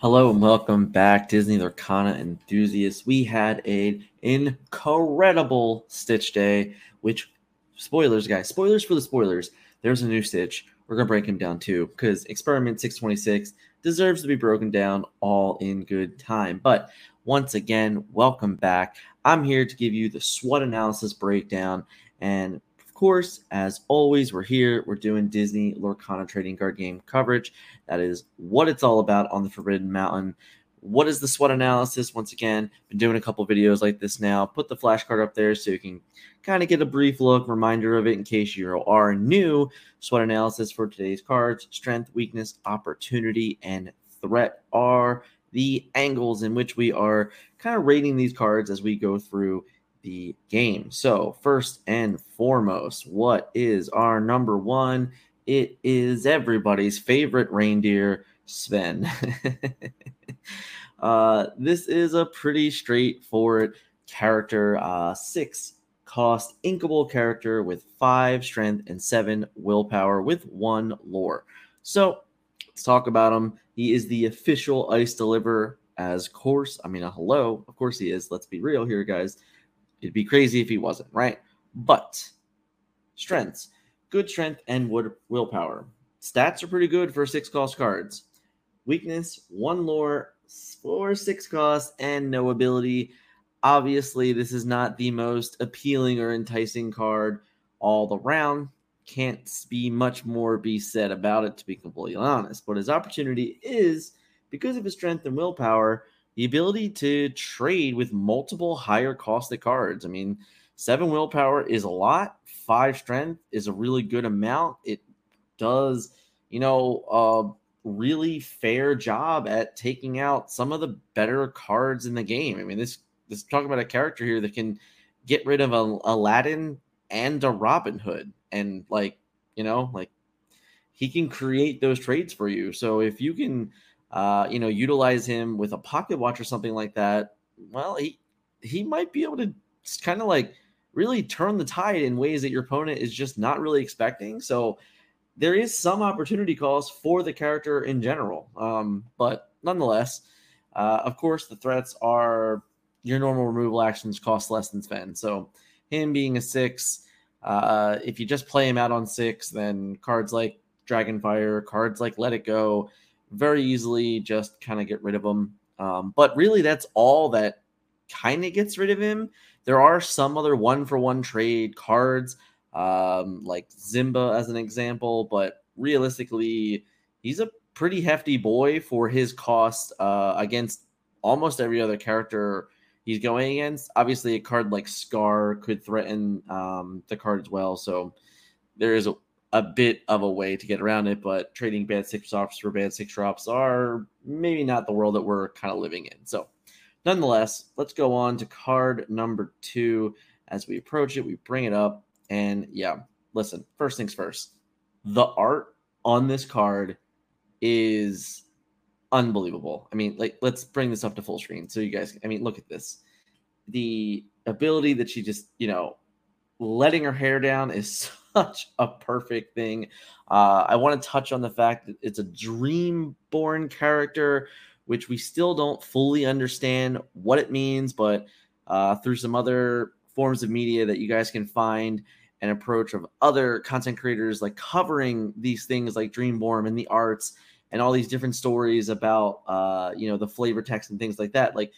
Hello and welcome back, Disney Lorcana enthusiasts. We had an incredible Stitch day, which spoilers, guys, spoilers for the spoilers. There's a new Stitch. We're gonna break him down too, because Experiment 626 deserves to be broken down all in good time. But once again, welcome back. I'm here to give you the SWOT analysis breakdown. And course, as always, we're here. We're doing Disney Lorcana trading card game coverage. That is what it's all about on the Forbidden Mountain. What is the SWOT analysis? Once again, been doing a couple videos like this now. Put the flashcard up there so you can kind of get a brief look, reminder of it in case you are new. SWOT analysis for today's cards: strength, weakness, opportunity, and threat are the angles in which we are kind of rating these cards as we go through the game. So, first and foremost, what is our number one? It is everybody's favorite reindeer, Sven. uh, this is a pretty straightforward character, uh, six cost inkable character with five strength and seven willpower with one lore. So, let's talk about him. He is the official ice deliverer, as course. I mean, a hello, of course he is. Let's be real here, guys. It'd be crazy if he wasn't, right? But strengths, good strength and wood willpower. Stats are pretty good for six cost cards. Weakness, one lore, four six cost, and no ability. Obviously, this is not the most appealing or enticing card all around can't be much more be said about it, to be completely honest. But his opportunity is because of his strength and willpower, the ability to trade with multiple higher costed cards. I mean, seven willpower is a lot, five strength is a really good amount. It does, you know, a really fair job at taking out some of the better cards in the game. I mean, this this talking about a character here that can get rid of a Aladdin and a Robin Hood and like you know like he can create those trades for you so if you can uh you know utilize him with a pocket watch or something like that well he he might be able to kind of like really turn the tide in ways that your opponent is just not really expecting. So there is some opportunity cost for the character in general um but nonetheless uh of course the threats are your normal removal actions cost less than Sven so him being a six uh, if you just play him out on six, then cards like Dragonfire, cards like Let It Go, very easily just kind of get rid of them. Um, but really, that's all that kind of gets rid of him. There are some other one for one trade cards, um, like Simba as an example, but realistically, he's a pretty hefty boy for his cost uh, against almost every other character he's going against. Obviously, a card like Scar could threaten um, the card as well. So there is a, a bit of a way to get around it, but trading bad six drops for bad six drops are maybe not the world that we're kind of living in. So, nonetheless, let's go on to card number two. As we approach it, we bring it up. And yeah, listen, first things first, the art on this card is unbelievable. I mean, like let's bring this up to full screen so you guys. I mean, look at this. The ability that she just, you know, letting her hair down is such a perfect thing. Uh, I want to touch on the fact that it's a dream-born character, which we still don't fully understand what it means, but uh, through some other forms of media that you guys can find an approach of other content creators like covering these things like Dreamborn and the arts and all these different stories about uh you know the flavor text and things like that like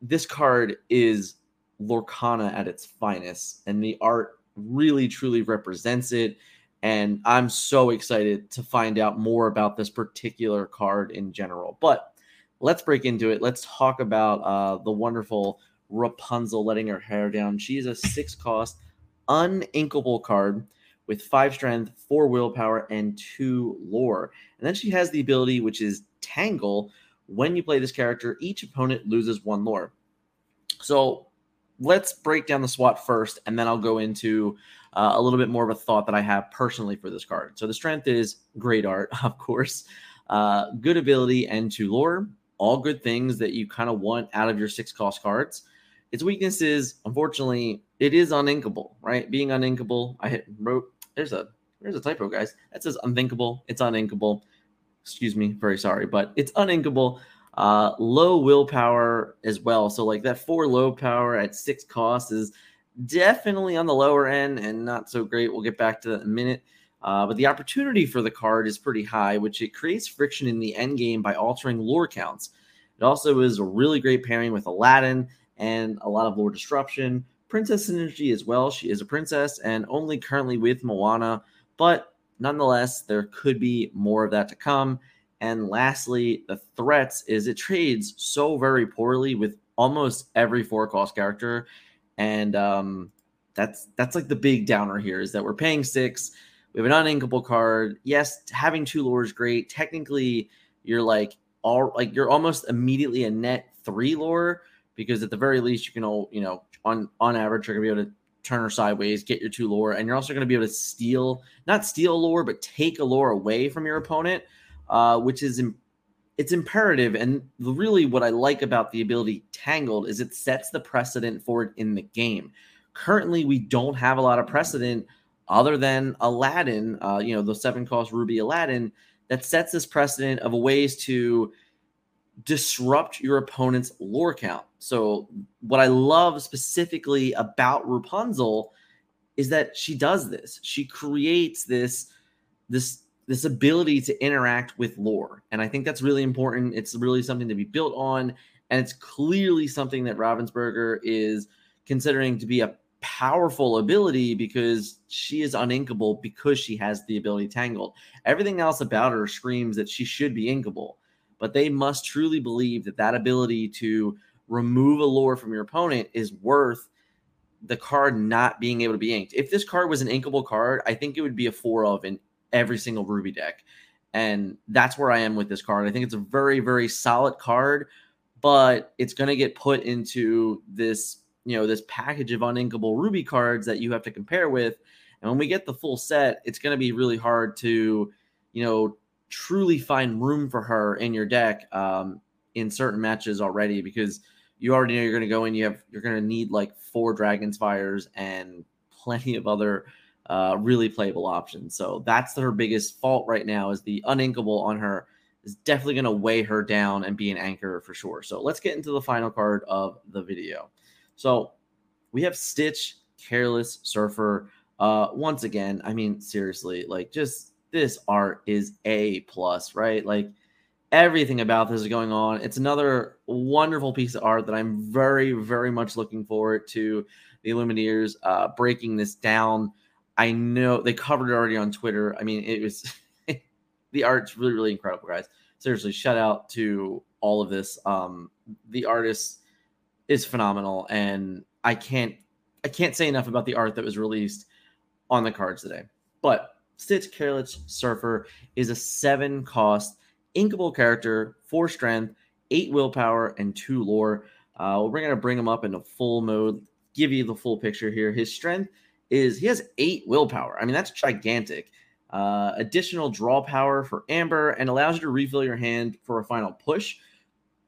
this card is lorcana at its finest and the art really truly represents it and i'm so excited to find out more about this particular card in general but let's break into it let's talk about uh the wonderful rapunzel letting her hair down she's a six cost uninkable card with five strength, four willpower, and two lore. And then she has the ability, which is Tangle. When you play this character, each opponent loses one lore. So let's break down the SWOT first, and then I'll go into uh, a little bit more of a thought that I have personally for this card. So the strength is great art, of course, uh, good ability, and two lore. All good things that you kind of want out of your six cost cards. Its weakness is, unfortunately, it is uninkable, right? Being uninkable, I hit, wrote there's a there's a typo, guys. That says unthinkable. It's uninkable. Excuse me, very sorry, but it's uninkable. Uh, low willpower as well. So like that four low power at six cost is definitely on the lower end and not so great. We'll get back to that in a minute. Uh, but the opportunity for the card is pretty high, which it creates friction in the end game by altering lore counts. It also is a really great pairing with Aladdin and a lot of lore disruption. Princess Synergy as well. She is a princess and only currently with Moana, but nonetheless, there could be more of that to come. And lastly, the threats is it trades so very poorly with almost every four cost character. And um, that's that's like the big downer here is that we're paying six we have an uninkable card. Yes, having two lore is great. Technically, you're like all like you're almost immediately a net three lore because at the very least you can all you know on on average you're gonna be able to turn her sideways, get your two lore, and you're also gonna be able to steal not steal lore but take a lore away from your opponent, uh, which is it's imperative. And really, what I like about the ability Tangled is it sets the precedent for it in the game. Currently, we don't have a lot of precedent other than Aladdin, uh, you know, the seven cost Ruby Aladdin, that sets this precedent of ways to disrupt your opponent's lore count. So, what I love specifically about Rapunzel is that she does this. She creates this this this ability to interact with lore, and I think that's really important. It's really something to be built on, and it's clearly something that Ravensburger is considering to be a powerful ability because she is uninkable because she has the ability tangled. Everything else about her screams that she should be inkable, but they must truly believe that that ability to remove a lore from your opponent is worth the card not being able to be inked. If this card was an inkable card, I think it would be a four of in every single Ruby deck. And that's where I am with this card. I think it's a very, very solid card, but it's going to get put into this you know this package of uninkable ruby cards that you have to compare with and when we get the full set it's going to be really hard to you know truly find room for her in your deck um, in certain matches already because you already know you're going to go in you have you're going to need like four dragons fires and plenty of other uh, really playable options so that's her biggest fault right now is the uninkable on her is definitely going to weigh her down and be an anchor for sure so let's get into the final card of the video so we have Stitch, Careless Surfer. Uh, once again, I mean, seriously, like just this art is a plus, right? Like everything about this is going on. It's another wonderful piece of art that I'm very, very much looking forward to the Lumineers uh, breaking this down. I know they covered it already on Twitter. I mean, it was the art's really, really incredible, guys. Seriously, shout out to all of this. Um, the artist is phenomenal, and I can't I can't say enough about the art that was released on the cards today. But Stitch Careless Surfer is a seven cost inkable character, four strength, eight willpower, and two lore. Uh, we're gonna bring him up into full mode, give you the full picture here. His strength is he has eight willpower. I mean that's gigantic. Uh, additional draw power for Amber and allows you to refill your hand for a final push,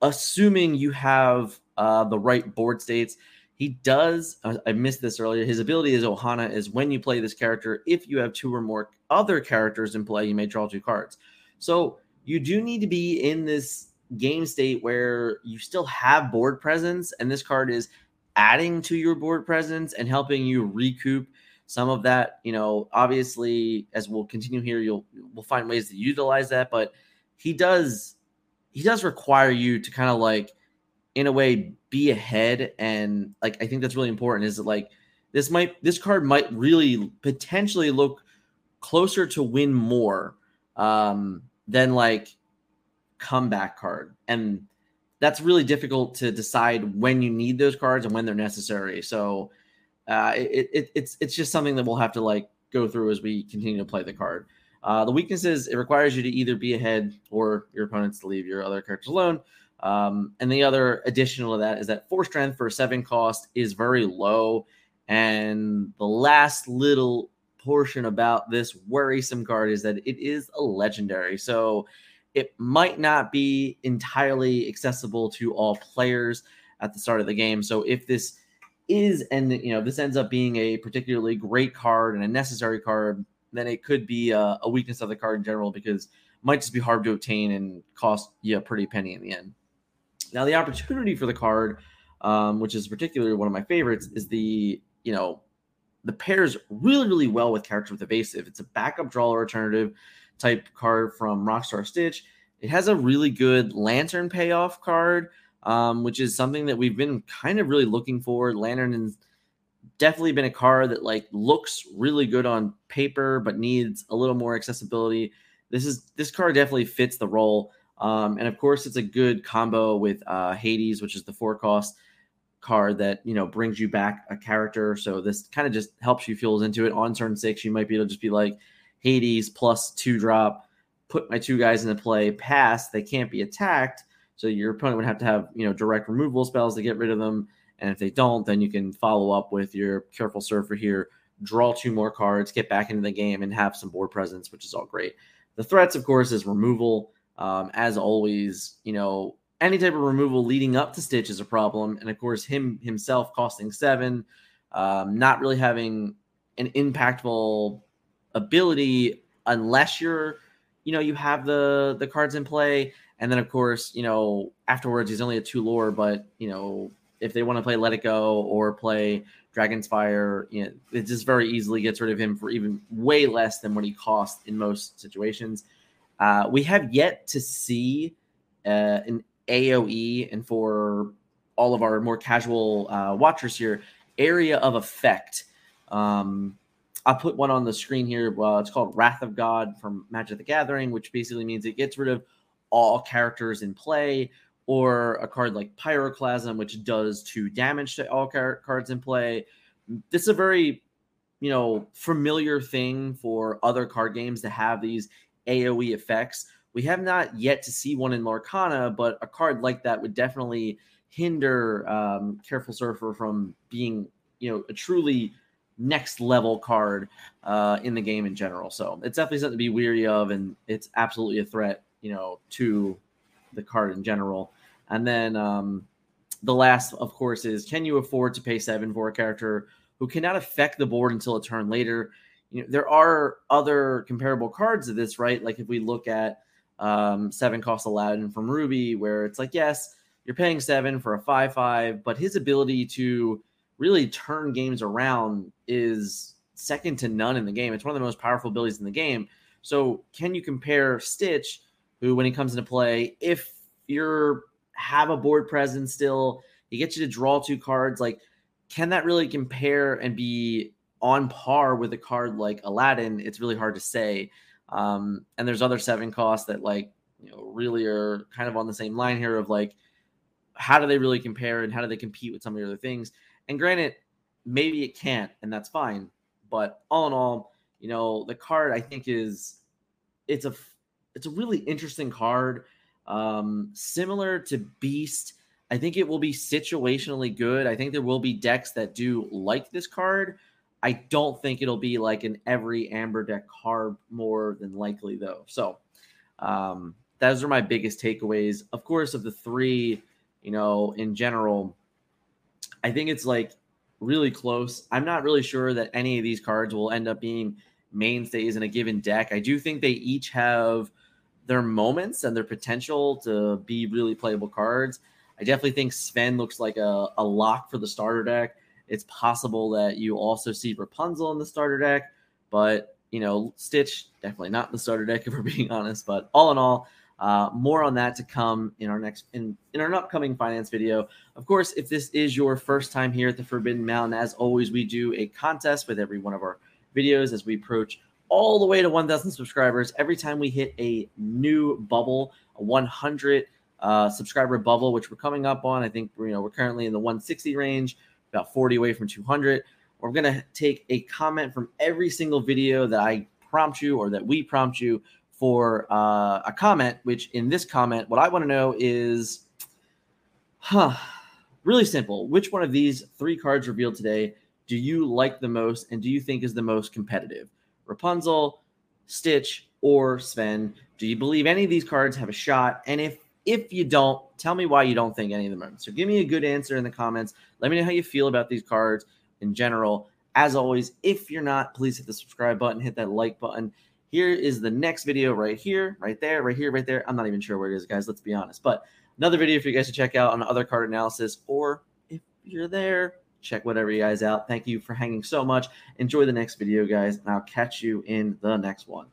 assuming you have uh, the right board states. He does, uh, I missed this earlier. His ability is Ohana is when you play this character, if you have two or more other characters in play, you may draw two cards. So you do need to be in this game state where you still have board presence, and this card is adding to your board presence and helping you recoup some of that. You know, obviously, as we'll continue here, you'll we'll find ways to utilize that, but he does he does require you to kind of like in a way be ahead and like I think that's really important is that like this might this card might really potentially look closer to win more um than like comeback card and that's really difficult to decide when you need those cards and when they're necessary so uh it, it it's it's just something that we'll have to like go through as we continue to play the card uh the weaknesses it requires you to either be ahead or your opponents to leave your other characters alone um, and the other additional to that is that four strength for seven cost is very low. And the last little portion about this worrisome card is that it is a legendary. So it might not be entirely accessible to all players at the start of the game. So if this is and you know this ends up being a particularly great card and a necessary card, then it could be a, a weakness of the card in general because might just be hard to obtain and cost you a pretty penny in the end. Now, the opportunity for the card, um, which is particularly one of my favorites, is the you know the pairs really really well with characters with evasive. It's a backup draw or alternative type card from Rockstar Stitch. It has a really good lantern payoff card, um, which is something that we've been kind of really looking for. Lantern has definitely been a card that like looks really good on paper, but needs a little more accessibility. This is this card definitely fits the role. Um, and of course, it's a good combo with uh, Hades, which is the four cost card that you know brings you back a character. So this kind of just helps you fuels into it. On turn six, you might be able to just be like Hades plus two drop, put my two guys into play, pass. They can't be attacked, so your opponent would have to have you know direct removal spells to get rid of them. And if they don't, then you can follow up with your careful surfer here, draw two more cards, get back into the game, and have some board presence, which is all great. The threats, of course, is removal. Um, as always, you know, any type of removal leading up to Stitch is a problem. And of course, him himself costing seven, um, not really having an impactful ability unless you're, you know, you have the the cards in play. And then of course, you know, afterwards he's only a two lore, but you know, if they want to play Let It Go or play Dragon's Fire, you know, it just very easily gets rid of him for even way less than what he costs in most situations. Uh, we have yet to see uh, an AOE, and for all of our more casual uh, watchers here, area of effect. Um, I'll put one on the screen here. Well, it's called Wrath of God from Magic the Gathering, which basically means it gets rid of all characters in play, or a card like Pyroclasm, which does two damage to all car- cards in play. This is a very you know familiar thing for other card games to have these AoE effects. We have not yet to see one in Lorcana, but a card like that would definitely hinder um, Careful Surfer from being, you know, a truly next level card uh, in the game in general. So it's definitely something to be weary of, and it's absolutely a threat, you know, to the card in general. And then um, the last, of course, is can you afford to pay seven for a character who cannot affect the board until a turn later? you know there are other comparable cards of this, right? Like if we look at um, seven cost Aladdin from Ruby, where it's like yes, you're paying seven for a five five, but his ability to really turn games around is second to none in the game. It's one of the most powerful abilities in the game. So can you compare Stitch, who when he comes into play, if you're have a board presence still, he gets you to draw two cards, like can that really compare and be on par with a card like Aladdin, it's really hard to say. Um, and there's other seven costs that like you know really are kind of on the same line here of like how do they really compare and how do they compete with some of the other things? And granted, maybe it can't, and that's fine. But all in all, you know, the card I think is it's a it's a really interesting card. Um, similar to Beast, I think it will be situationally good. I think there will be decks that do like this card. I don't think it'll be like an every amber deck card more than likely though. So um, those are my biggest takeaways. Of course, of the three, you know, in general, I think it's like really close. I'm not really sure that any of these cards will end up being mainstays in a given deck. I do think they each have their moments and their potential to be really playable cards. I definitely think Sven looks like a, a lock for the starter deck. It's possible that you also see Rapunzel in the starter deck, but you know, Stitch definitely not in the starter deck if we're being honest. But all in all, uh, more on that to come in our next in in our upcoming finance video. Of course, if this is your first time here at the Forbidden Mountain, as always, we do a contest with every one of our videos as we approach all the way to 1,000 subscribers. Every time we hit a new bubble, a 100 uh, subscriber bubble, which we're coming up on, I think you know we're currently in the 160 range about 40 away from 200. We're to take a comment from every single video that I prompt you or that we prompt you for uh, a comment, which in this comment, what I want to know is, huh, really simple. Which one of these three cards revealed today do you like the most and do you think is the most competitive? Rapunzel, Stitch, or Sven? Do you believe any of these cards have a shot? And if if you don't, tell me why you don't think any of them are. So give me a good answer in the comments. Let me know how you feel about these cards in general. As always, if you're not, please hit the subscribe button, hit that like button, Here is the next video right here, right there, right here, right there. I'm not even sure where it is, guys. Let's be honest. But another video for you guys to check out on other card analysis, or if you're there, check whatever you guys out. Thank you for hanging so much. Enjoy the next video, guys, and I'll catch you in the next one.